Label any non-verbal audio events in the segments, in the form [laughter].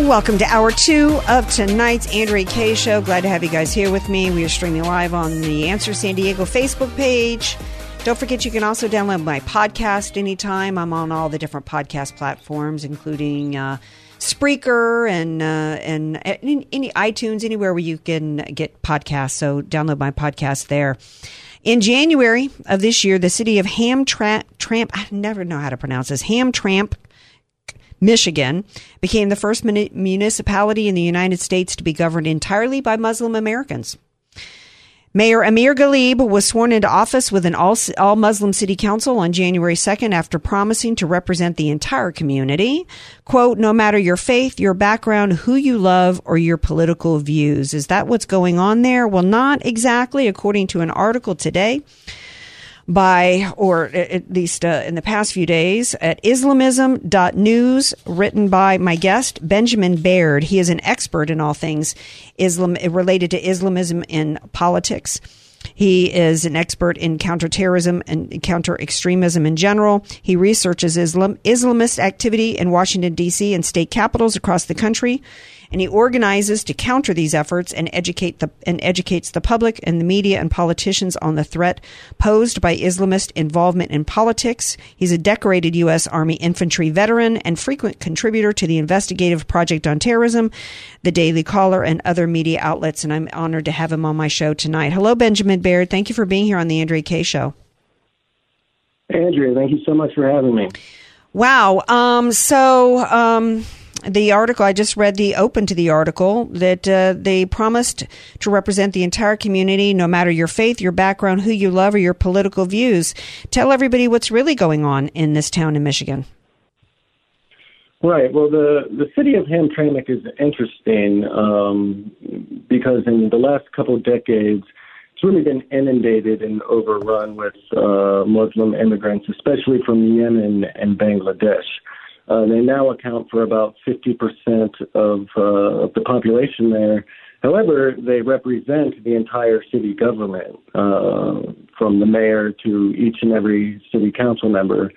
Welcome to hour two of tonight's Andrea Kaye Show. Glad to have you guys here with me. We are streaming live on the Answer San Diego Facebook page. Don't forget you can also download my podcast anytime. I'm on all the different podcast platforms, including uh, Spreaker and uh, and any, any iTunes, anywhere where you can get podcasts. So download my podcast there. In January of this year, the city of Hamtramck, Tramp, I never know how to pronounce this, Hamtramck, Michigan became the first muni- municipality in the United States to be governed entirely by Muslim Americans. Mayor Amir Ghalib was sworn into office with an all, all Muslim city council on January 2nd after promising to represent the entire community. Quote, no matter your faith, your background, who you love, or your political views. Is that what's going on there? Well, not exactly, according to an article today by, or at least uh, in the past few days, at Islamism.news, written by my guest, Benjamin Baird. He is an expert in all things Islam related to Islamism in politics. He is an expert in counterterrorism and counter extremism in general. He researches Islam, Islamist activity in Washington, D.C. and state capitals across the country and he organizes to counter these efforts and educate the and educates the public and the media and politicians on the threat posed by Islamist involvement in politics. He's a decorated U.S. Army infantry veteran and frequent contributor to the investigative project on terrorism, the Daily Caller, and other media outlets. And I'm honored to have him on my show tonight. Hello, Benjamin Baird. Thank you for being here on the Andrea Kaye Show. Andrea, thank you so much for having me. Wow. Um, so, um, the article I just read the open to the article that uh, they promised to represent the entire community, no matter your faith, your background, who you love, or your political views. Tell everybody what's really going on in this town in Michigan. Right. Well, the the city of Hamtramck is interesting um, because in the last couple of decades, it's really been inundated and overrun with uh, Muslim immigrants, especially from Yemen and Bangladesh. Uh, they now account for about 50% of, uh, of the population there. However, they represent the entire city government, uh, from the mayor to each and every city council member.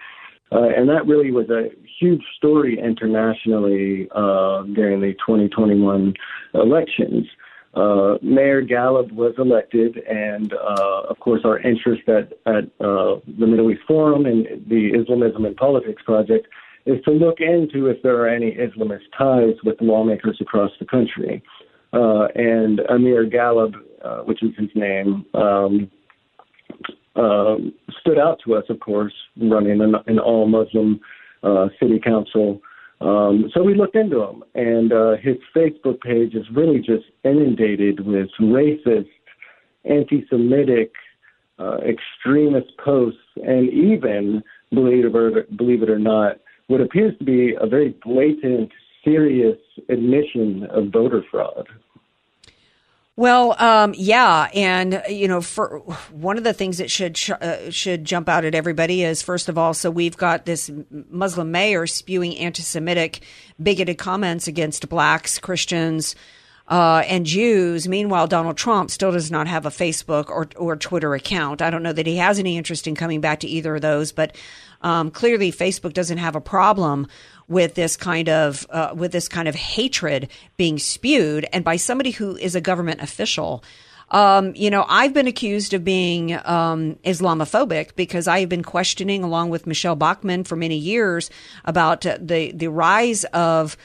Uh, and that really was a huge story internationally uh, during the 2021 elections. Uh, Mayor Ghalib was elected, and uh, of course, our interest at, at uh, the Middle East Forum and the Islamism and Politics Project is to look into if there are any Islamist ties with lawmakers across the country. Uh, and Amir Ghalib, uh, which is his name, um, uh, stood out to us, of course, running an, an all Muslim uh, city council. Um, so we looked into him, and uh, his Facebook page is really just inundated with racist, anti Semitic, uh, extremist posts, and even, believe it, or, believe it or not, what appears to be a very blatant, serious admission of voter fraud. Well, um, yeah, and you know, for one of the things that should uh, should jump out at everybody is first of all, so we've got this Muslim mayor spewing anti-Semitic, bigoted comments against blacks, Christians, uh, and Jews. Meanwhile, Donald Trump still does not have a Facebook or or Twitter account. I don't know that he has any interest in coming back to either of those, but um, clearly, Facebook doesn't have a problem with this kind of uh, with this kind of hatred being spewed, and by somebody who is a government official. Um, you know, I've been accused of being um, Islamophobic because I have been questioning, along with Michele Bachmann, for many years about uh, the the rise of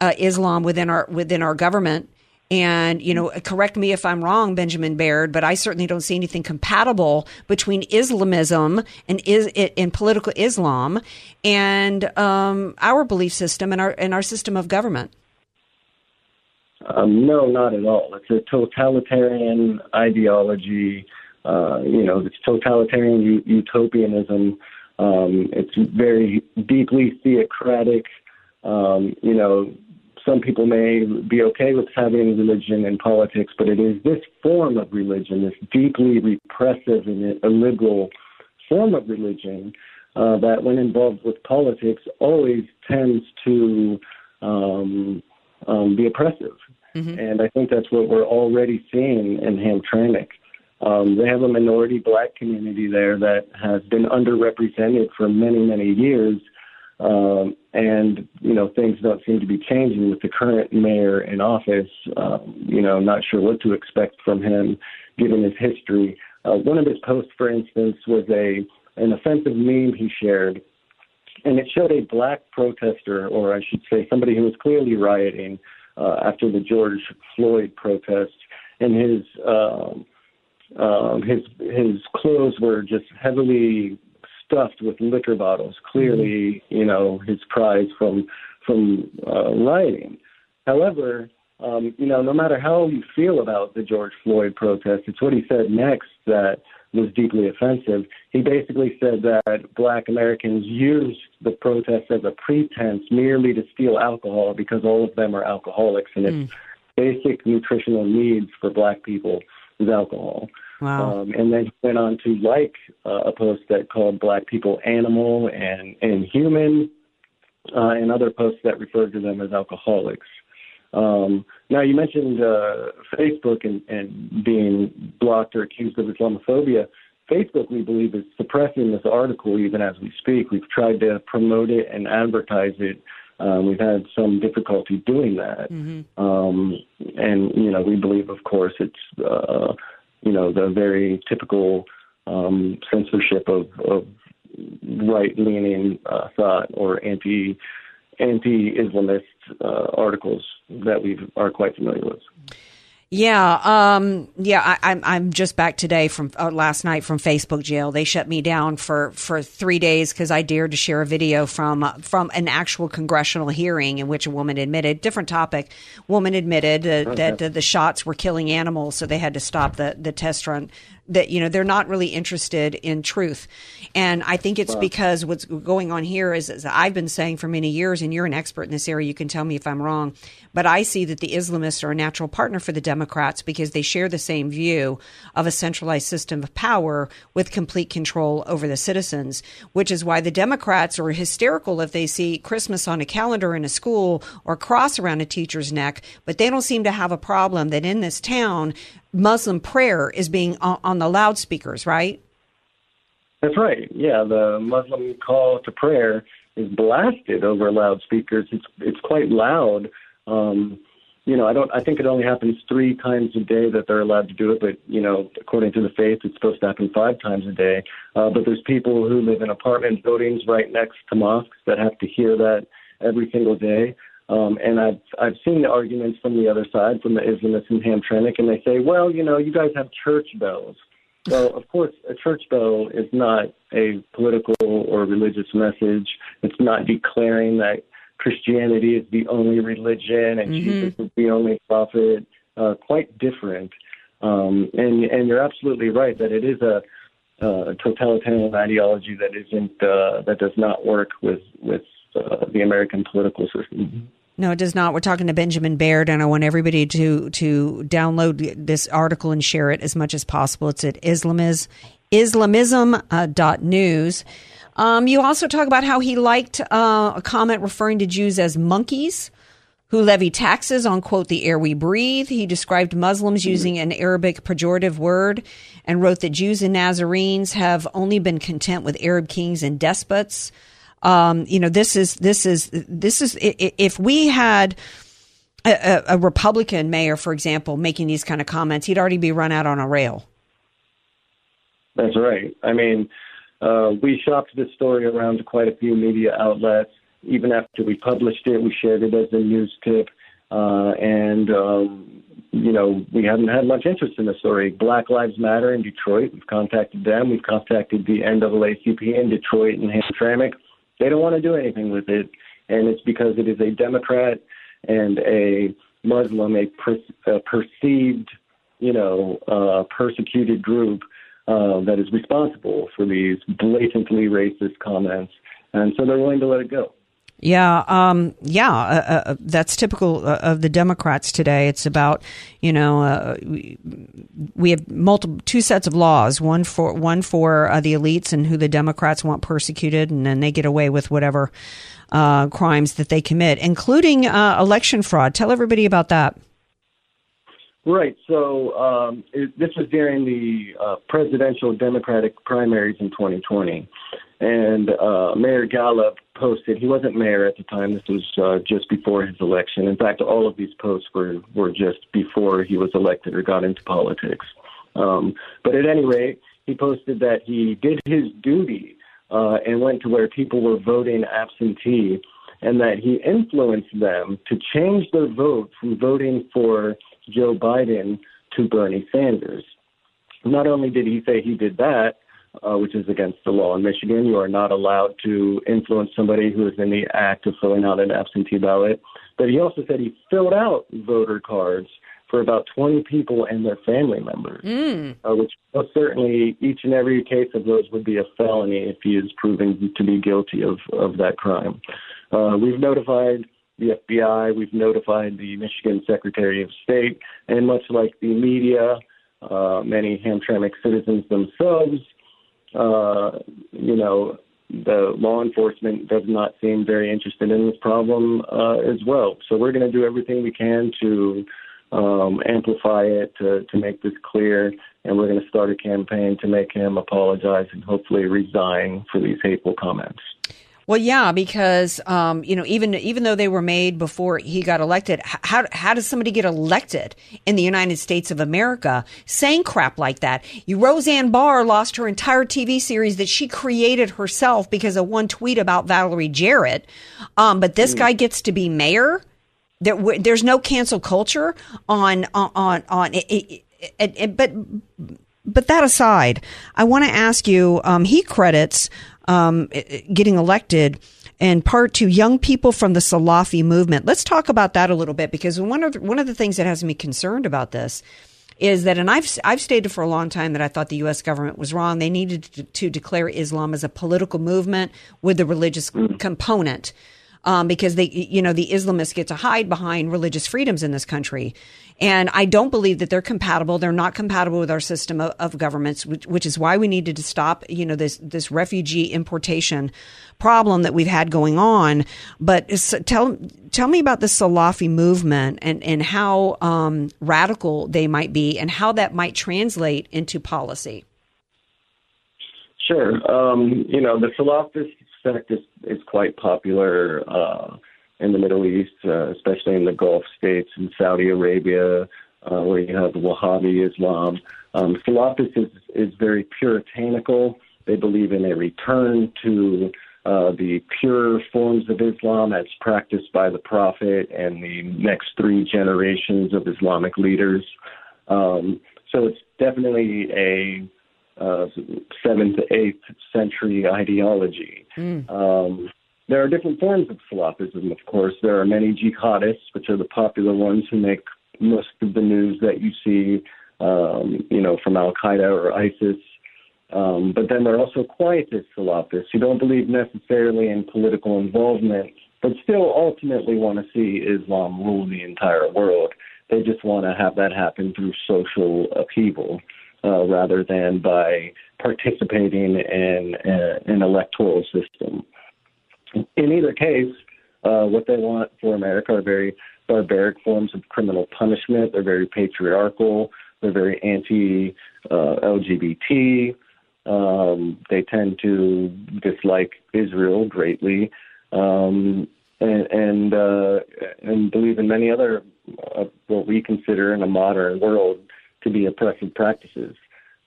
uh, Islam within our within our government And, you know, correct me if I'm wrong, Benjamin Baird, but I certainly don't see anything compatible between Islamism and is in political Islam and um, our belief system and our and our system of government. Um, no, not at all. It's a totalitarian ideology. Uh, you know, it's totalitarian u- utopianism. Um, it's very deeply theocratic. Um, you know, some people may be okay with having religion in politics, but it is this form of religion, this deeply repressive and illiberal form of religion, uh, that when involved with politics always tends to um, um, be oppressive. Mm-hmm. And I think that's what we're already seeing in Hamtramck. Um, they have a minority black community there that has been underrepresented for many, many years. Um, and, you know, things don't seem to be changing with the current mayor in office. Um, you know, not sure what to expect from him given his history. Uh, one of his posts, for instance, was a an offensive meme he shared, and it showed a black protester, or I should say, somebody who was clearly rioting uh, after the George Floyd protest, and his um, um, his his clothes were just heavily stuffed with liquor bottles. Clearly, mm-hmm. you know, his prize from from uh, rioting. However, um, you know, no matter how you feel about the George Floyd protest, it's what he said next that was deeply offensive. He basically said that black Americans used the protest as a pretense merely to steal alcohol because all of them are alcoholics and mm. it's basic nutritional needs for black people is alcohol. Wow. Um, and then he went on to like uh, a post that called black people animal and, and human, uh, and other posts that referred to them as alcoholics. Um, now, you mentioned uh, Facebook and, and being blocked or accused of Islamophobia. Facebook, we believe, is suppressing this article even as we speak. We've tried to promote it and advertise it. Um, we've had some difficulty doing that. Mm-hmm. Um, and, you know, we believe, of course, it's, uh, you know, the very typical um, censorship of, of right leaning uh, thought or anti anti-Islamist uh, articles that we are quite familiar with. Yeah, um, yeah. I, am I'm, I'm just back today from uh, last night from Facebook jail. They shut me down for, for three days because I dared to share a video from uh, from an actual congressional hearing in which a woman admitted different topic. Woman admitted uh, okay. that the shots were killing animals, so they had to stop the the test run that you know they're not really interested in truth. And i think it's because what's going on here is, as i've been saying for many years and you're an expert in this area you can tell me if i'm wrong but i see that the islamists are a natural partner for the democrats because they share the same view of a centralized system of power with complete control over the citizens which is why the democrats are hysterical if they see christmas on a calendar in a school or cross around a teacher's neck but they don't seem to have a problem that in this town Muslim prayer is being on, on the loudspeakers, right? That's right. Yeah, the Muslim call to prayer is blasted over loudspeakers. It's it's quite loud. Um, you know, I don't. I think it only happens three times a day that they're allowed to do it. But you know, according to the faith, it's supposed to happen five times a day. Uh, but there's people who live in apartment buildings right next to mosques that have to hear that every single day. Um, and I've I've seen the arguments from the other side, from the Islamists in Hamtramck, and they say, well, you know, you guys have church bells. Well, of course, a church bell is not a political or religious message. It's not declaring that Christianity is the only religion and mm-hmm. Jesus is the only prophet. Uh, quite different. Um, and and you're absolutely right that it is a, a totalitarian ideology that isn't uh, that does not work with with uh, the American political system. No, it does not. We're talking to Benjamin Baird, and I want everybody to to download this article and share it as much as possible. It's at Islamiz, Islamism uh, dot news. Um, you also talk about how he liked uh, a comment referring to Jews as monkeys who levy taxes on, quote, the air we breathe. He described Muslims using an Arabic pejorative word and wrote that Jews and Nazarenes have only been content with Arab kings and despots. Um, you know, this is this is this is if we had a, a, Republican mayor, for example, making these kind of comments, he'd already be run out on a rail. That's right. I mean, uh, we shopped this story around to quite a few media outlets. Even after we published it, we shared it as a news tip, uh, and um, you know, we haven't had much interest in the story. Black Lives Matter in Detroit, we've contacted them. We've contacted the NAACP in Detroit and Hamtramck. They don't want to do anything with it, and it's because it is a Democrat and a Muslim, a, per, a perceived, you know, uh, persecuted group uh, that is responsible for these blatantly racist comments, and so they're willing to let it go. Yeah, um, yeah, uh, uh, that's typical uh, of the Democrats today. It's about you know uh, we, have multiple two sets of laws one for one for uh, the elites and who the Democrats want persecuted, and then they get away with whatever uh, crimes that they commit, including election fraud. Tell everybody about that. Right. So um, it, this was during the presidential Democratic primaries in 2020 and uh, Mayor Ghalib posted. He wasn't mayor at the time. This was uh, just before his election. In fact, all of these posts were were just before he was elected or got into politics. Um, but at any rate, he posted that he did his duty uh, and went to where people were voting absentee, and that he influenced them to change their vote from voting for Joe Biden to Bernie Sanders. Not only did he say he did that, uh, which is against the law in Michigan. You are not allowed to influence somebody who is in the act of filling out an absentee ballot. But he also said he filled out voter cards for about 20 people and their family members, mm. uh, which most certainly each and every case of those would be a felony if he is proven to be guilty of, of that crime. Uh, we've notified the FBI, we've notified the Michigan Secretary of State, and much like the media, uh, many Hamtramck citizens themselves uh, you know, the law enforcement does not seem very interested in this problem uh, as well. So we're going to do everything we can to um, amplify it, to, to make this clear, and we're going to start a campaign to make him apologize and hopefully resign for these hateful comments. Well, yeah, because um, you know, even even though they were made before he got elected, how how does somebody get elected in the United States of America saying crap like that? You Roseanne Barr lost her entire TV series that she created herself because of one tweet about Valerie Jarrett. Um, but this mm. guy gets to be mayor. There, there's no cancel culture on on on, on it, it, it, but but that aside, I want to ask you. Um, he credits um, getting elected and part two, young people from the Salafi movement. Let's talk about that a little bit because one of the, one of the things that has me concerned about this is that, and I've I've stated for a long time that I thought the U.S. government was wrong. They needed to, to declare Islam as a political movement with a religious mm. component. Um, because they, you know, the Islamists get to hide behind religious freedoms in this country. And I don't believe that they're compatible. They're not compatible with our system of, of governments, which, which, is why we needed to stop, you know, this, this refugee importation problem that we've had going on. But tell, tell me about the Salafi movement and, and how um, radical they might be and how that might translate into policy. Sure. Um, you know, the Salafist sect is, is quite popular. Uh, in the Middle East, uh, especially in the Gulf states and Saudi Arabia, uh, where you have Wahhabi Islam. Um, is, is very puritanical. They believe in a return to uh, the pure forms of Islam as practiced by the Prophet and the next three generations of Islamic leaders. Um, so it's definitely a uh, seventh, eighth century ideology. Mm. Um, there are different forms of Salafism, of course. There are many jihadists, which are the popular ones who make most of the news that you see, um, you know, from Al Qaeda or ISIS. Um, but then there are also quietist Salafists who don't believe necessarily in political involvement, but still ultimately want to see Islam rule the entire world. They just want to have that happen through social upheaval uh, rather than by participating in uh, an electoral system in either case, uh, what they want for America are very barbaric forms of criminal punishment. They're very patriarchal. They're very anti uh, LGBT. Um, they tend to dislike Israel greatly, um, and and, uh, and believe in many other uh, what we consider in a modern world to be oppressive practices.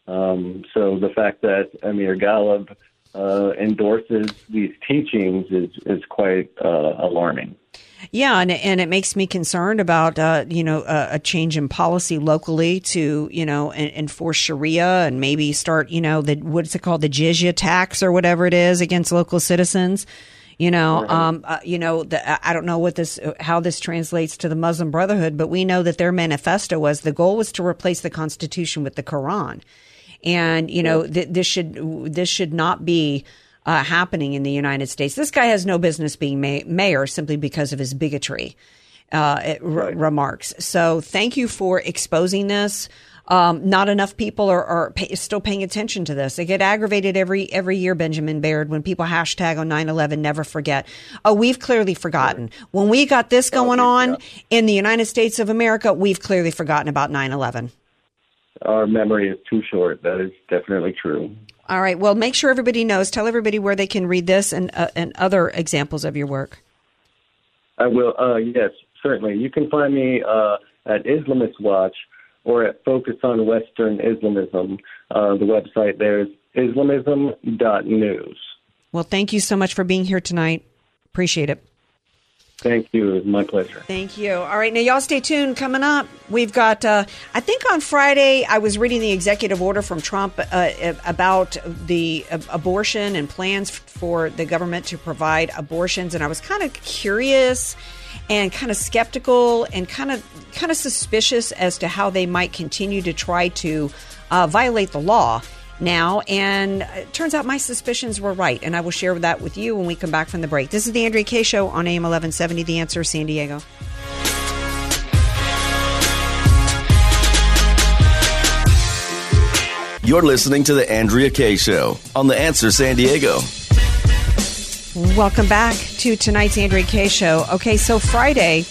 Um, so the fact that Amir Ghalib uh, endorses these teachings is is quite uh, alarming. Yeah, and and it makes me concerned about uh, you know a, a, change in policy locally to you know enforce Sharia and maybe start you know the what's it called the jizya tax or whatever it is against local citizens. You know, right. um, uh, you know, the, I don't know what this, how this translates to the Muslim Brotherhood, but we know that their manifesto was the goal was to replace the Constitution with the Quran, and you know, th- this should this should not be uh, happening in the United States. This guy has no business being may- mayor simply because of his bigotry uh, right. remarks. So thank you for exposing this. Um, not enough people are, are pay, still paying attention to this. They get aggravated every every year, Benjamin Baird, when people hashtag on 9-11, never forget. Oh, we've clearly forgotten. When we got this going on in the United States of America, we've clearly forgotten about 9-11. Our memory is too short. That is definitely true. All right. Well, make sure everybody knows. Tell everybody where they can read this and uh, and other examples of your work. I will. Uh, yes, certainly. You can find me uh, at Islamist Watch or at Focus on Western Islamism. Uh, the website there is islamism.news. Well, thank you so much for being here tonight. Appreciate it. Thank you. It was my pleasure. Thank you. All right, now y'all stay tuned. Coming up, we've got. Uh, I think on Friday I was reading the executive order from Trump uh, about the uh, abortion and plans for the government to provide abortions, and I was kind of curious and kind of skeptical and kind of kind of suspicious as to how they might continue to try to uh, violate the law now. And it turns out my suspicions were right. And I will share that with you when we come back from the break. This is the Andrea Kaye Show on AM 1170, The Answer, San Diego. You're listening to The Andrea Kaye Show on The Answer San Diego. Welcome back to tonight's Andrea Kaye Show. Okay, so Friday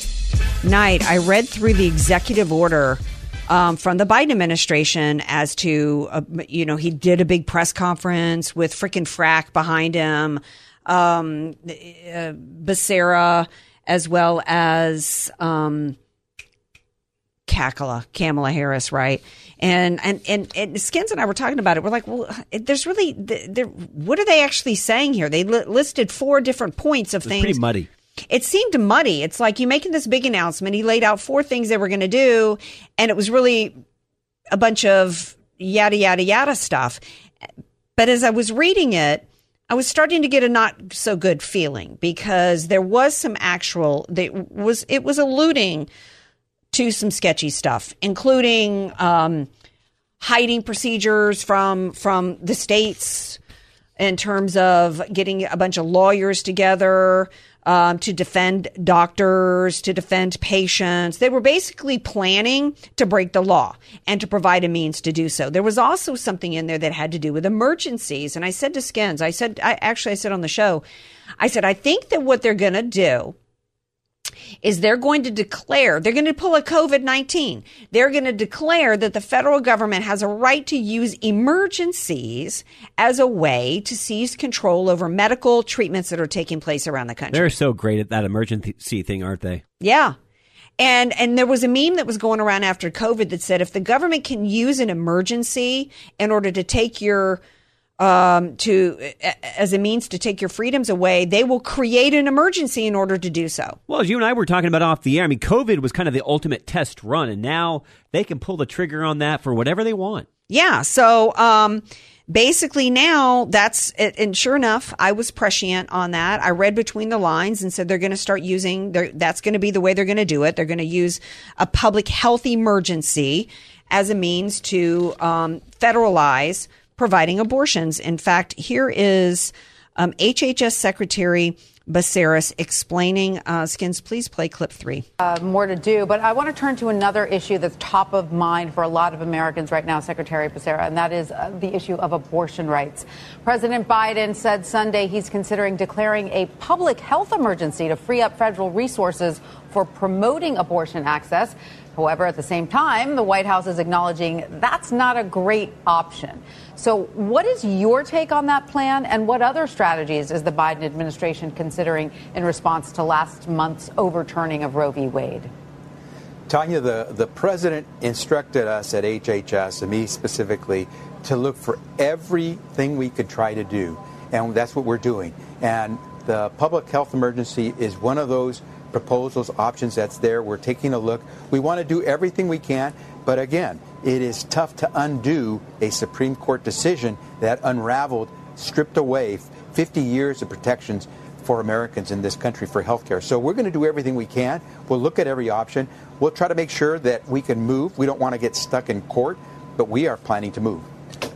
night, I read through the executive order um, from the Biden administration as to, uh, you know, he did a big press conference with freaking frack behind him, um, uh, Becerra, as well as um, Kamala Harris, right? And, and and and Skins and I were talking about it. We're like, well, there's really, there. What are they actually saying here? They li- listed four different points of things. Pretty muddy it seemed muddy. It's like you making this big announcement. He laid out four things they were going to do, and it was really a bunch of yada, yada, yada stuff. But as I was reading it, I was starting to get a not so good feeling because there was some actual, that was, it was alluding to some sketchy stuff, including, um, hiding procedures from, from the states in terms of getting a bunch of lawyers together, um, to defend doctors, to defend patients. They were basically planning to break the law and to provide a means to do so. There was also something in there that had to do with emergencies. And I said to Skins, I said, I actually, I said on the show, I said, I think that what they're going to do is they're going to declare, they're going to pull a COVID 19. They're going to declare that the federal government has a right to use emergencies as a way to seize control over medical treatments that are taking place around the country. They're so great at that emergency thing, aren't they? Yeah. And and there was a meme that was going around after COVID that said if the government can use an emergency in order to take your um, to as a means to take your freedoms away, they will create an emergency in order to do so. Well, as you and I were talking about off the air, I mean, COVID was kind of the ultimate test run, and now they can pull the trigger on that for whatever they want. Yeah. So um, basically, now that's and sure enough, I was prescient on that. I read between the lines and said they're going to start using. That's going to be the way they're going to do it. They're going to use a public health emergency as a means to um, federalize providing abortions. In fact, here is um, HHS Secretary Becerra explaining uh, skins. Please play clip three. Uh, more to do, but I want to turn to another issue that's top of mind for a lot of Americans right now, Secretary Becerra, and that is uh, the issue of abortion rights. President Biden said Sunday he's considering declaring a public health emergency to free up federal resources for promoting abortion access. However, at the same time, the White House is acknowledging that's not a great option. So, what is your take on that plan, and what other strategies is the Biden administration considering in response to last month's overturning of Roe v. Wade? Tanya, the, the president instructed us at HHS, and me specifically, to look for everything we could try to do. And that's what we're doing. And the public health emergency is one of those proposals, options that's there. We're taking a look. We want to do everything we can, but again, it is tough to undo a Supreme Court decision that unraveled, stripped away 50 years of protections for Americans in this country for health care. So we're going to do everything we can. We'll look at every option. We'll try to make sure that we can move. We don't want to get stuck in court, but we are planning to move.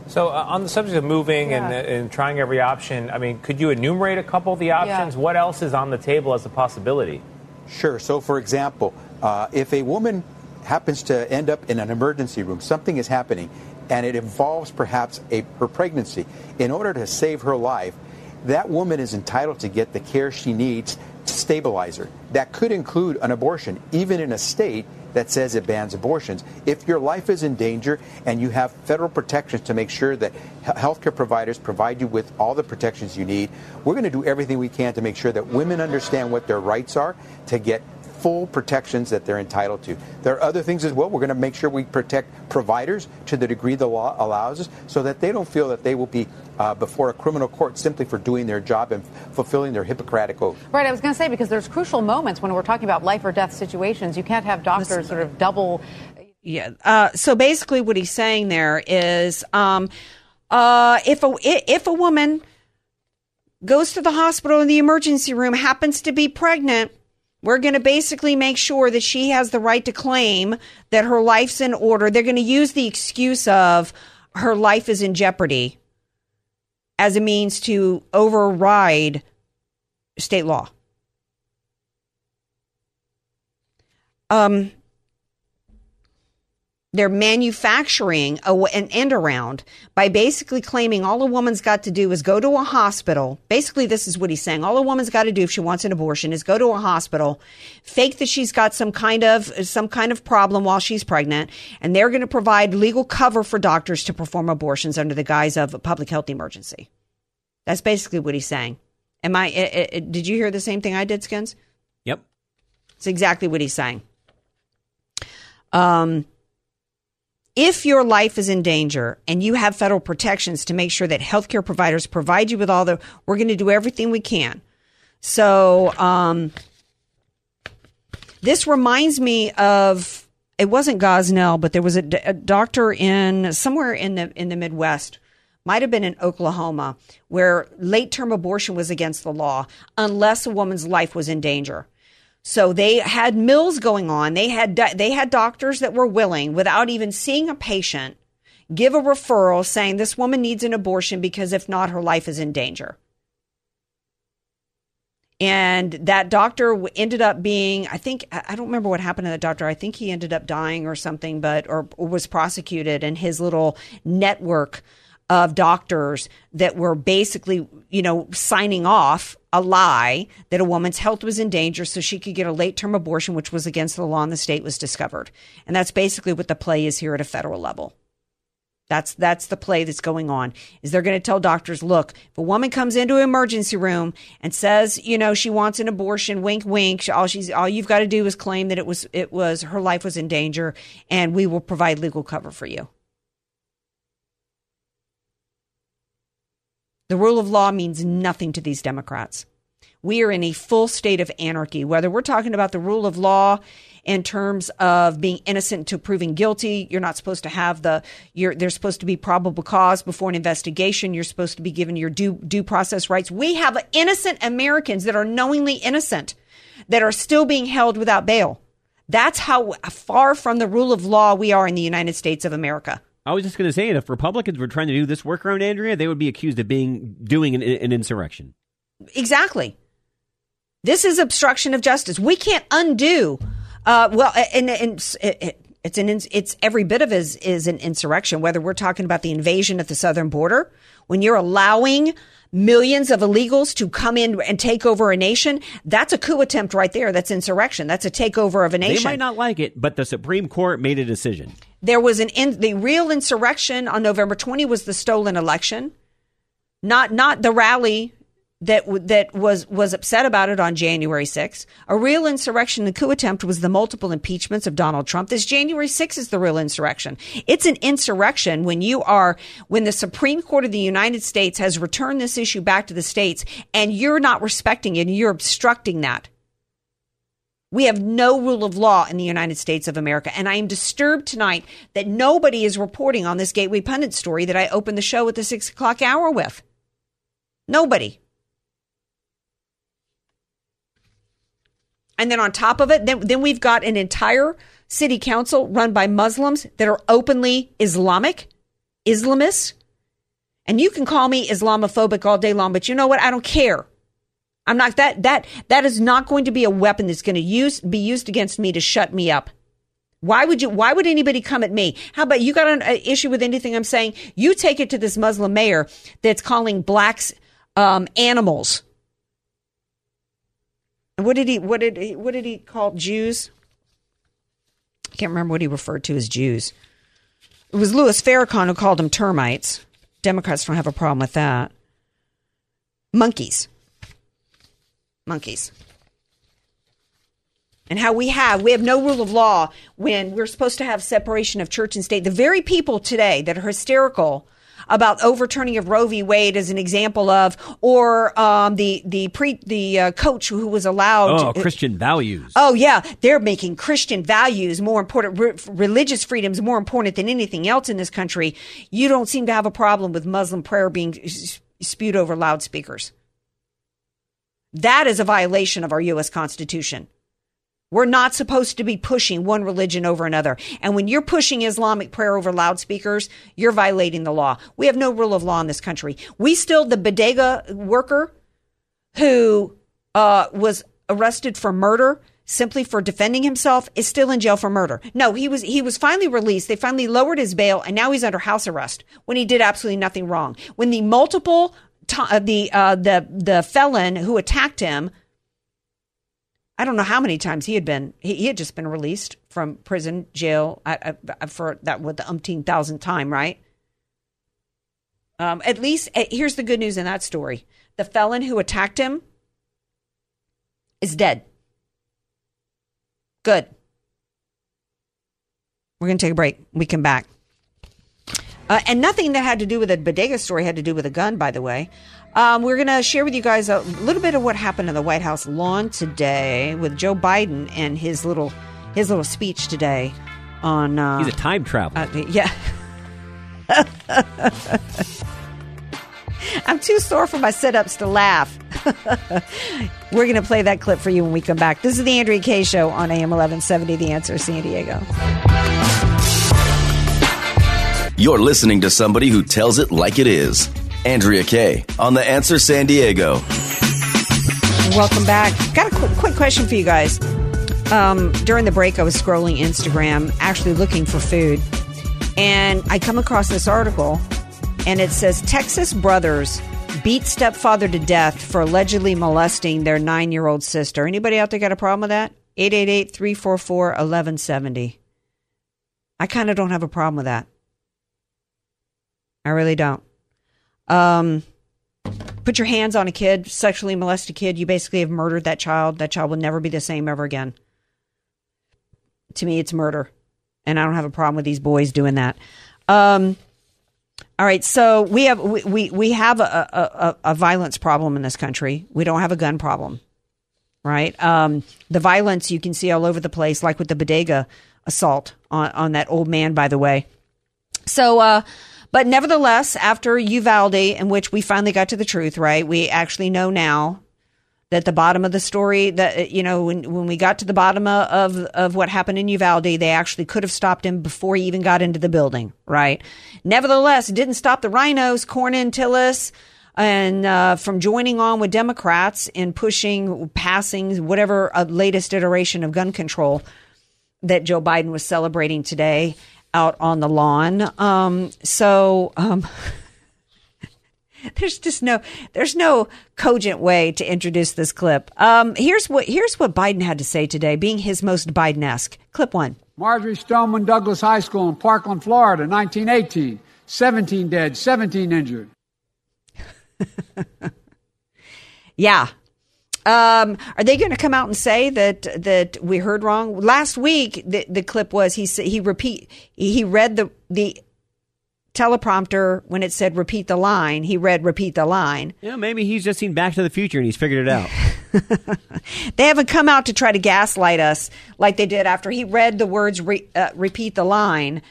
So, uh, on the subject of moving Yeah. and, and trying every option, I mean, could you enumerate a couple of the options? What else is on the table as a possibility? Sure. So, for example, uh, if a woman happens to end up in an emergency room, something is happening, and it involves perhaps a, her pregnancy, in order to save her life, that woman is entitled to get the care she needs to stabilize her. That could include an abortion, even in a state that says it bans abortions. If your life is in danger and you have federal protections to make sure that he- healthcare providers provide you with all the protections you need, we're going to do everything we can to make sure that women understand what their rights are to get full protections that they're entitled to. There are other things as well. We're going to make sure we protect providers to the degree the law allows us so that they don't feel that they will be uh, before a criminal court simply for doing their job and fulfilling their Hippocratic oath. Right, I was going to say because there's crucial moments when we're talking about life or death situations. You can't have doctors sort of double. Yeah. Uh, so basically, what he's saying there is, um, uh, if a i- if a woman goes to the hospital in the emergency room, happens to be pregnant, we're going to basically make sure that she has the right to claim that her life's in order. They're going to use the excuse of her life is in jeopardy as a means to override state law. Um, they're manufacturing a, an end around by basically claiming all a woman's got to do is go to a hospital. Basically, this is what he's saying. All a woman's got to do if she wants an abortion is go to a hospital, fake that she's got some kind of some kind of problem while she's pregnant, and they're going to provide legal cover for doctors to perform abortions under the guise of a public health emergency. That's basically what he's saying. Am I? i i did you hear the same thing I did, Skins? Yep. It's exactly what he's saying. Um, if your life is in danger and you have federal protections to make sure that healthcare providers provide you with all the, we're going to do everything we can. So, um, this reminds me of it wasn't Gosnell, but there was a doctor in somewhere in the in the Midwest, might have been in Oklahoma, where late term abortion was against the law unless a woman's life was in danger. So they had mills going on. They had they had doctors that were willing, without even seeing a patient, give a referral saying this woman needs an abortion because if not, her life is in danger. And that doctor ended up being, I think, I don't remember what happened to that doctor. I think he ended up dying or something, but, or, or was prosecuted. And his little network of doctors that were basically, you know, signing off a lie that a woman's health was in danger so she could get a late term abortion, which was against the law in the state, was discovered. And that's basically what the play is here at a federal level. That's that's the play that's going on. Is they're going to tell doctors, look, if a woman comes into an emergency room and says, you know, she wants an abortion, wink, wink. All she's all you've got to do is claim that it was it was her life was in danger, and we will provide legal cover for you. The rule of law means nothing to these Democrats. We are in a full state of anarchy, whether we're talking about the rule of law in terms of being innocent to proving guilty. You're not supposed to have the, you're, there's supposed to be probable cause before an investigation. You're supposed to be given your due, due process rights. We have innocent Americans that are knowingly innocent that are still being held without bail. That's how far from the rule of law we are in the United States of America. I was just going to say, if Republicans were trying to do this workaround, Andrea, they would be accused of being doing an, an insurrection. Exactly. This is obstruction of justice. We can't undo. Uh, well, and, and it, it, it's an it's every bit of is is an insurrection. Whether we're talking about the invasion at the southern border, when you're allowing millions of illegals to come in and take over a nation, that's a coup attempt right there. That's insurrection. That's a takeover of a nation. They might not like it, but the Supreme Court made a decision. There was an in, the real insurrection on November 20 was the stolen election, not not the rally that that was was upset about it on January 6th. A real insurrection, the coup attempt was the multiple impeachments of Donald Trump. This January 6th is the real insurrection. It's an insurrection when you are when the Supreme Court of the United States has returned this issue back to the states and you're not respecting it and you're obstructing that. We have no rule of law in the United States of America. And I am disturbed tonight that nobody is reporting on this Gateway Pundit story that I opened the show at the six o'clock hour with. Nobody. And then on top of it, then, then we've got an entire city council run by Muslims that are openly Islamic, Islamists. And you can call me Islamophobic all day long, but you know what? I don't care. I'm not that that that is not going to be a weapon that's going to use be used against me to shut me up. Why would you? Why would anybody come at me? How about you got an issue with anything I'm saying? You take it to this Muslim mayor that's calling blacks um, animals. And what did he? What did he? What did he call Jews? I can't remember what he referred to as Jews. It was Louis Farrakhan who called them termites. Democrats don't have a problem with that. Monkeys. Monkeys. And how we have, we have no rule of law when we're supposed to have separation of church and state. The very people today that are hysterical about overturning of Roe v. Wade as an example of, or um, the the pre the uh, coach who was allowed. Oh, Christian values. Oh yeah, they're making Christian values more important, re- religious freedoms more important than anything else in this country. You don't seem to have a problem with Muslim prayer being spewed over loudspeakers. That is a violation of our U.S. Constitution. We're not supposed to be pushing one religion over another. And when you're pushing Islamic prayer over loudspeakers, you're violating the law. We have no rule of law in this country. We still, the bodega worker who uh, was arrested for murder simply for defending himself is still in jail for murder. No, he was he was finally released. They finally lowered his bail, and now he's under house arrest when he did absolutely nothing wrong. When the multiple the uh, the the felon who attacked him I don't know how many times he had been. He, he had just been released from prison, jail I, I, for that with the umpteen thousand time, right? Um, at least eh, here's the good news in that story: the felon who attacked him is dead. Good. We're going to take a break. We come back. Uh, and nothing that had to do with the bodega story had to do with a gun, by the way. Um, we're going to share with you guys a little bit of what happened in the White House lawn today with Joe Biden and his little his little speech today on. Uh, He's a time traveler. uh, yeah. [laughs] I'm too sore from my sit ups to laugh. [laughs] We're going to play that clip for you when we come back. This is the Andrea Kaye Show on AM 1170, The Answer, San Diego. You're listening to somebody who tells it like it is. Andrea Kaye on The Answer San Diego. Welcome back. Got a quick, quick question for you guys. Um, during the break, I was scrolling Instagram, actually looking for food, and I come across this article, and it says Texas brothers beat stepfather to death for allegedly molesting their nine year old sister. Anybody out there got a problem with that? 888 344 1170. I kind of don't have a problem with that. I really don't. Um, put your hands on a kid, sexually molest a kid, you basically have murdered that child. That child will never be the same ever again. To me, it's murder. And I don't have a problem with these boys doing that. Um, all right, so we have we, we, we have a, a, a, violence problem in this country. We don't have a gun problem, right? Um, the violence you can see all over the place, like with the bodega assault on, on that old man, by the way. So, uh, but nevertheless, after Uvalde, in which we finally got to the truth, right? We actually know now that the bottom of the story that you know when when we got to the bottom of of what happened in Uvalde, they actually could have stopped him before he even got into the building, right? Nevertheless, it didn't stop the RINOs, Cornyn, Tillis, and uh, from joining on with Democrats in pushing, passing whatever uh, latest iteration of gun control that Joe Biden was celebrating today out on the lawn. Um, so. Um, [laughs] there's just no there's no cogent way to introduce this clip. Um, here's what here's what Biden had to say today, being his most Biden-esque. Clip one. Marjory Stoneman Douglas High School in Parkland, Florida, 1918. 17 dead, 17 injured. [laughs] Yeah. Um, are they going to come out and say that that we heard wrong? Last week, the, the clip was he he repeat he read the the teleprompter when it said repeat the line. He read repeat the line. Yeah, maybe he's just seen Back to the Future and he's figured it out. [laughs] they haven't come out to try to gaslight us like they did after he read the words re, uh, repeat the line.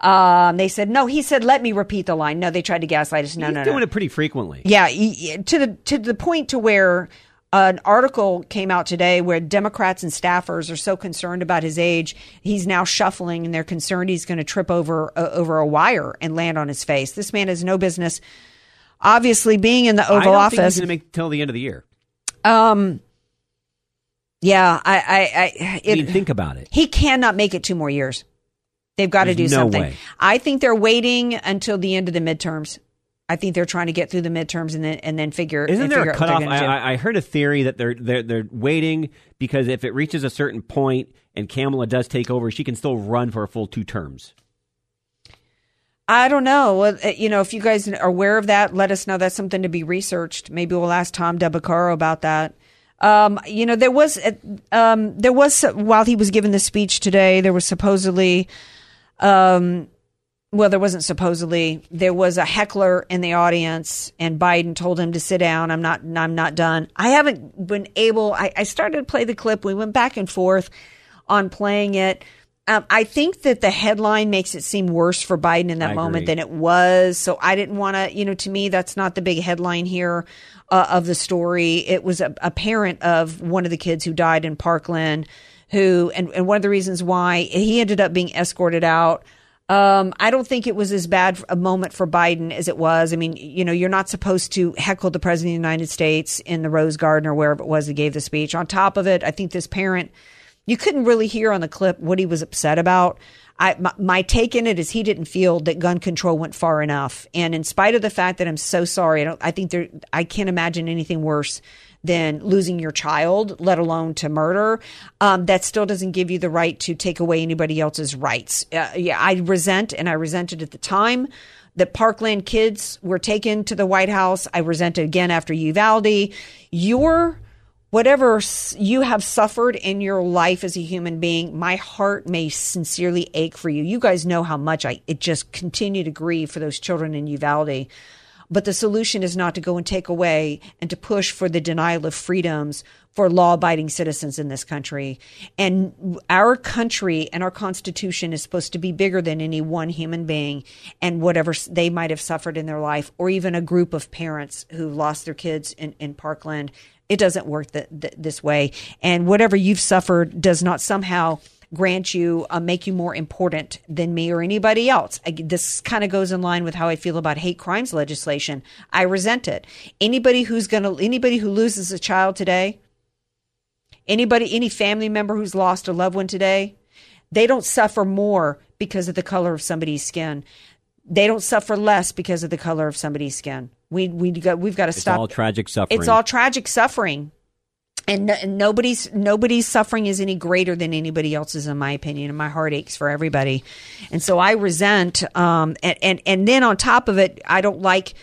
Um, they said no. He said, "Let me repeat the line." No, they tried to gaslight us. No, He's no, doing no. it pretty frequently. Yeah, to the to the point to where an article came out today where Democrats and staffers are so concerned about his age, he's now shuffling, and they're concerned he's going to trip over uh, over a wire and land on his face. This man has no business, obviously, being in the Oval Office. he's going to make till the end of the year. um, yeah, I, I, I, it, I mean, think about it. he cannot make it two more years. They've got to do no something. way. I think they're waiting until the end of the midterms. I think they're trying to get through the midterms and then and then figure. Isn't there figure a out what they're cutoff? I. I I heard a theory that they're they're they're waiting because if it reaches a certain point and Kamala does take over, she can still run for a full two terms. I don't know. Uh, You know, if you guys are aware of that, let us know. That's something to be researched. Maybe we'll ask Tom Del Beccaro about that. Um, you know, there was uh, um, there was while he was giving the speech today, there was supposedly, um, well, there wasn't supposedly. There was a heckler in the audience, and Biden told him to sit down. I'm not. I'm not done. I haven't been able. I, I started to play the clip. We went back and forth on playing it. Um, I think that the headline makes it seem worse for Biden in that I moment agree. than it was. So I didn't want to, you know, to me, that's not the big headline here uh, of the story. It was a, a parent of one of the kids who died in Parkland, who, and, and one of the reasons why he ended up being escorted out. Um, I don't think it was as bad a moment for Biden as it was. I mean, you know, you're not supposed to heckle the president of the United States in the Rose Garden or wherever it was he gave the speech. On top of it, I think this parent, you couldn't really hear on the clip what he was upset about. I, my, my take in it is he didn't feel that gun control went far enough. And in spite of the fact that I'm so sorry, I don't, I think there, I can't imagine anything worse than losing your child, let alone to murder. Um, that still doesn't give you the right to take away anybody else's rights. Uh, yeah, I resent, and I resented at the time that Parkland kids were taken to the White House. I resented again after Uvalde. Your whatever you have suffered in your life as a human being, my heart may sincerely ache for you. You guys know how much I it just continue to grieve for those children in Uvalde. But the solution is not to go and take away and to push for the denial of freedoms for law abiding citizens in this country. And our country and our constitution is supposed to be bigger than any one human being and whatever they might have suffered in their life, or even a group of parents who lost their kids in, in Parkland. It doesn't work th- th- this way. And whatever you've suffered does not somehow grant you uh, make you more important than me or anybody else. I, this kind of goes in line with how i feel about hate crimes legislation. I resent it. Anybody who's gonna anybody who loses a child today anybody any family member who's lost a loved one today they don't suffer more because of the color of somebody's skin. They don't suffer less because of the color of somebody's skin. We we got we've got to It's stop all tragic suffering. it's all tragic suffering and, no- and nobody's nobody's suffering is any greater than anybody else's in my opinion and my heart aches for everybody. And so i resent um and and, and then on top of it i don't like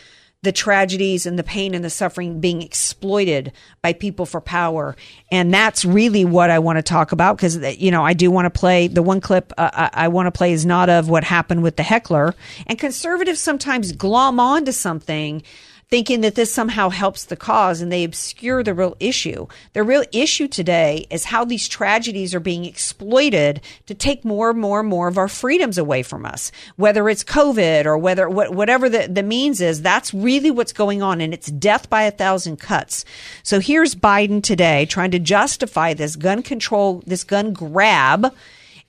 the tragedies and the pain and the suffering being exploited by people for power. And that's really what i want to talk about because you know i do want to play the one clip uh, i, I want to play is not of what happened with the heckler. And conservatives sometimes glom onto something thinking that this somehow helps the cause and they obscure the real issue. The real issue today is how these tragedies are being exploited to take more and more and more of our freedoms away from us. Whether it's COVID or whether whatever the, the means is, that's really what's going on and it's death by a thousand cuts. So here's Biden today trying to justify this gun control, this gun grab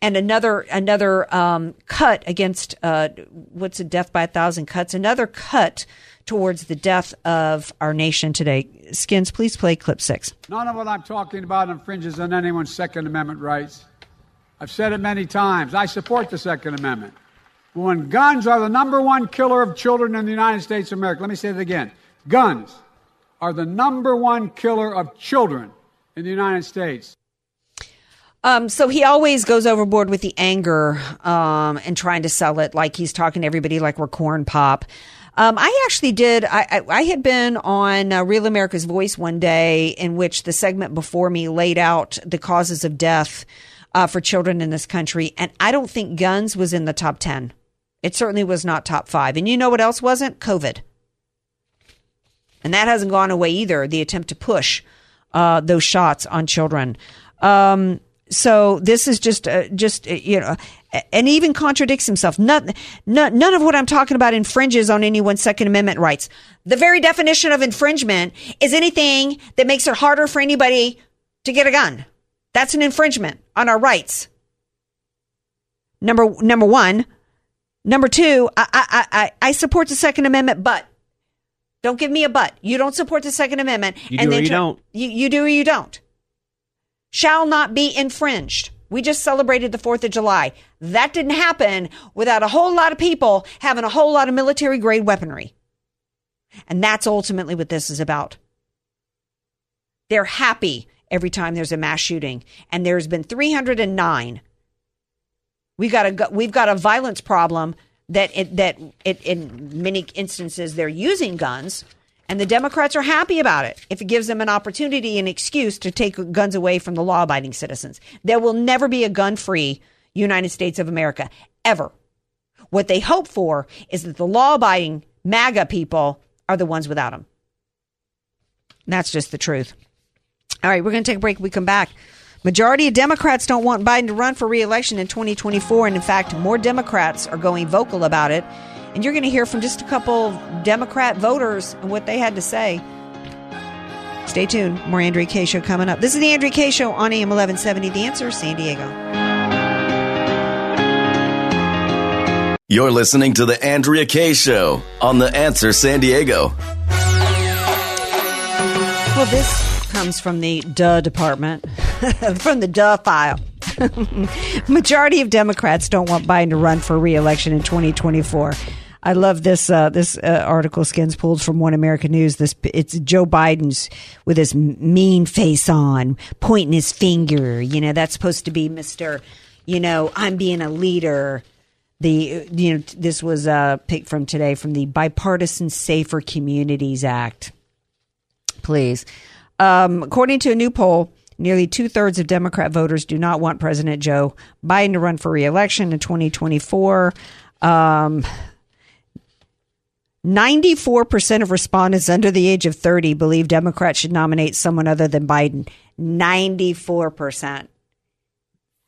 and another another um, cut against uh, what's a death by a thousand cuts? Another cut towards the death of our nation today. Skins, please play clip six. None of what I'm talking about infringes on anyone's Second Amendment rights. I've said it many times. I support the Second Amendment. When guns are the number one killer of children in the United States of America, let me say it again. Guns are the number one killer of children in the United States. Um, so he always goes overboard with the anger um, and trying to sell it like he's talking to everybody like we're corn pop. Um, I actually did. I, I, I had been on uh, Real America's Voice one day in which the segment before me laid out the causes of death uh, for children in this country, and I don't think guns was in the top ten. It certainly was not top five. And you know what else wasn't? COVID. And that hasn't gone away either. The attempt to push uh, those shots on children. Um, so this is just, uh, just uh, you know, and even contradicts himself. None, none, none of what I'm talking about infringes on anyone's Second Amendment rights. The very definition of infringement is anything that makes it harder for anybody to get a gun. That's an infringement on our rights. Number number one. Number two, I, I, I, I support the Second Amendment, but don't give me a but. You don't support the Second Amendment. You do or you don't. You, you do or you don't. Shall not be infringed. We just celebrated the 4th of July. That didn't happen without a whole lot of people having a whole lot of military grade weaponry. And that's ultimately what this is about. They're happy every time there's a mass shooting. And there's been 309 we got a we've got a violence problem that it, that it, in many instances they're using guns, and the Democrats are happy about it if it gives them an opportunity, an excuse to take guns away from the law-abiding citizens. There will never be a gun-free United States of America ever. What they hope for is that the law-abiding MAGA people are the ones without them. that's just the truth. All right, we're going to take a break. We come back. Majority of Democrats don't want Biden to run for reelection in 2024. And in fact, more Democrats are going vocal about it. And you're going to hear from just a couple Democrat voters and what they had to say. Stay tuned. More Andrea Kaye Show coming up. This is the Andrea Kaye Show on AM 1170. The Answer, San Diego. You're listening to The Andrea Kaye Show on The Answer San Diego. Well, this comes from the duh department, [laughs] from the duh file. [laughs] Majority of Democrats don't want Biden to run for reelection in 2024. I love this uh, this uh, article skins pulled from One American News. This it's Joe Biden's with his mean face on, pointing his finger. You know that's supposed to be Mister. You know I'm being a leader. The you know this was uh, picked from today from the Bipartisan Safer Communities Act. Please, um, according to a new poll, nearly two thirds of Democrat voters do not want President Joe Biden to run for reelection in 2024. Um, 94% of respondents under the age of 30 believe Democrats should nominate someone other than Biden. 94%.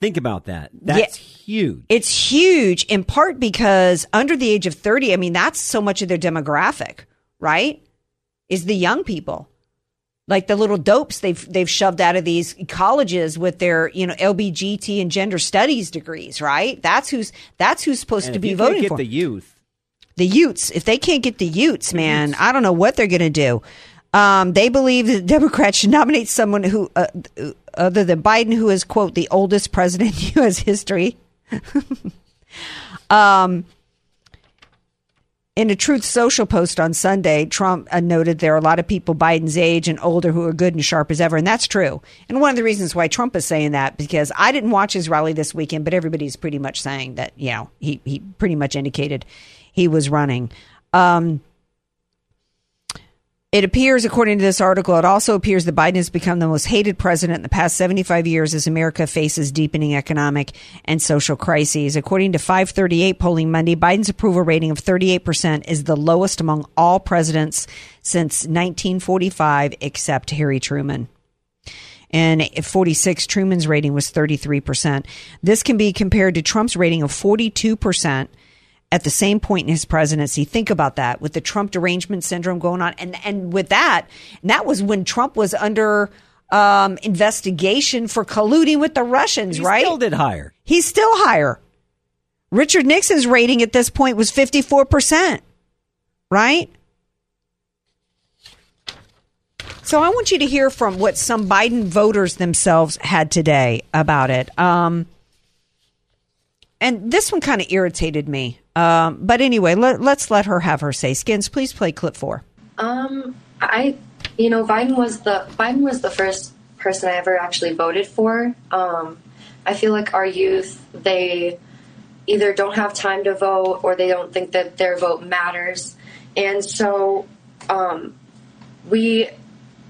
Think about that. That's yeah, huge. It's huge in part because under the age of 30, I mean, that's so much of their demographic, right? Is the young people like the little dopes they've they've shoved out of these colleges with their you know LBGT and gender studies degrees, right? That's who's that's who's supposed and to be you voting get for the youth. The Utes. if they can't get the Utes, man, I don't know what they're going to do. Um, they believe that [laughs] Democrats should nominate someone who, uh, other than Biden, who is quote the oldest president in [laughs] U.S. history. [laughs] um, in a Truth Social post on Sunday, Trump uh, noted there are a lot of people Biden's age and older who are good and sharp as ever, and that's true. And one of the reasons why Trump is saying that because I didn't watch his rally this weekend, but everybody's pretty much saying that you know he he pretty much indicated he was running. Um, it appears, according to this article, it also appears that Biden has become the most hated president in the past 75 years as America faces deepening economic and social crises. According to 538 polling Monday, Biden's approval rating of 38% is the lowest among all presidents since 1945, except Harry Truman and 46 Truman's rating was 33%. This can be compared to Trump's rating of 42% at the same point in his presidency. Think about that with the Trump derangement syndrome going on. And, and with that, and that was when Trump was under um, investigation for colluding with the Russians, he right? Still did higher. He's still higher. Richard Nixon's rating at this point was 54%, right? So I want you to hear from what some Biden voters themselves had today about it. Um, and this one kind of irritated me. Um, but anyway, let, us let her have her say. Skins, please play clip four. Um, I, you know, Biden was the Biden was the first person I ever actually voted for. Um, I feel like our youth they either don't have time to vote or they don't think that their vote matters, and so um, we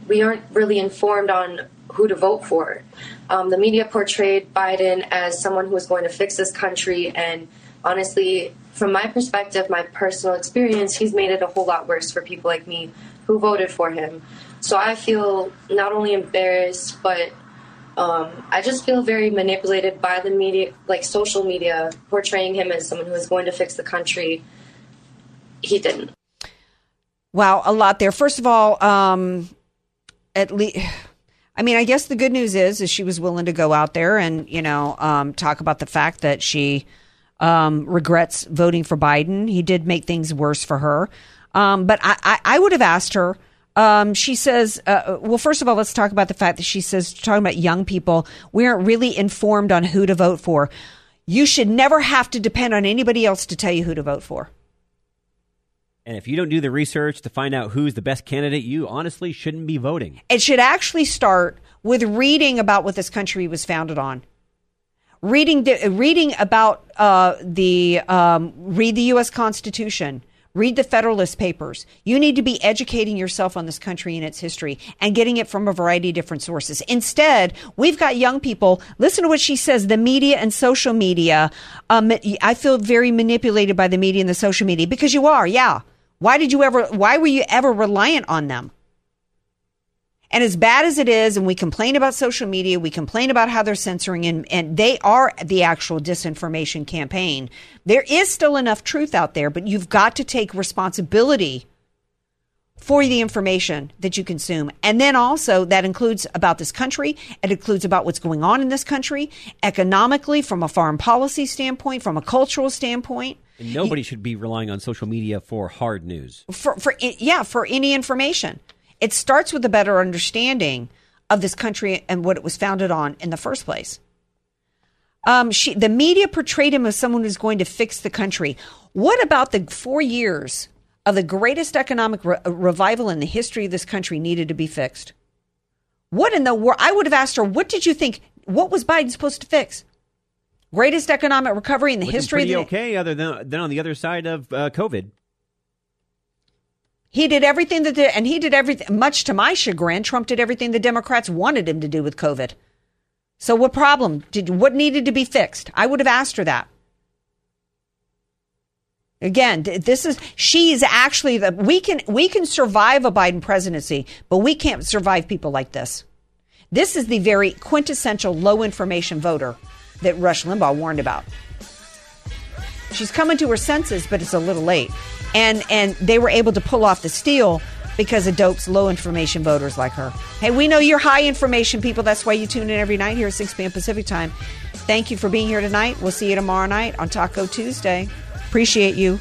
we aren't really informed on who to vote for. Um, the media portrayed Biden as someone who was going to fix this country, and honestly, from my perspective, my personal experience, he's made it a whole lot worse for people like me who voted for him. So I feel not only embarrassed, but um, I just feel very manipulated by the media, like social media, portraying him as someone who is going to fix the country. He didn't. Wow, a lot there. First of all, um, at least, I mean, I guess the good news is, is she was willing to go out there and you know um, talk about the fact that she um, regrets voting for Biden. He did make things worse for her, um, but I, I, I would have asked her. Um, she says, uh, well, first of all, let's talk about the fact that she says, talking about young people, we aren't really informed on who to vote for. You should never have to depend on anybody else to tell you who to vote for. And if you don't do the research to find out who's the best candidate, you honestly shouldn't be voting. It should actually start with reading about what this country was founded on. Reading, reading about uh, the um, read the U.S. Constitution, read the Federalist Papers. You need to be educating yourself on this country and its history and getting it from a variety of different sources. Instead, we've got young people. Listen to what she says. The media and social media. Um, I feel very manipulated by the media and the social media because you are. Yeah. Why did you ever? Why were you ever reliant on them? And as bad as it is, and we complain about social media, we complain about how they're censoring, and, and they are the actual disinformation campaign. There is still enough truth out there, but you've got to take responsibility for the information that you consume. And then also that includes about this country. It includes about what's going on in this country economically, from a foreign policy standpoint, from a cultural standpoint. And nobody should be relying on social media for hard news. For, for yeah, for any information. It starts with a better understanding of this country and what it was founded on in the first place. Um, she, the media portrayed him as someone who's going to fix the country. What about the four years of the greatest economic re- revival in the history of this country needed to be fixed? What in the world? I would have asked her, what did you think? What was Biden supposed to fix? Greatest economic recovery in the Looking history pretty of the okay, other than than on the other side of uh, COVID. He did everything that, the, and he did everything, much to my chagrin, Trump did everything the Democrats wanted him to do with COVID. So what problem did, what needed to be fixed? I would have asked her that. Again, this is, she is actually the, we can, we can survive a Biden presidency, but we can't survive people like this. This is the very quintessential low information voter that Rush Limbaugh warned about. She's coming to her senses, but it's a little late. And and they were able to pull off the steal because of Dope's low information voters like her. Hey, we know you're high information people. That's why you tune in every night here at 6 p.m. Pacific time. Thank you for being here tonight. We'll see you tomorrow night on Taco Tuesday. Appreciate you.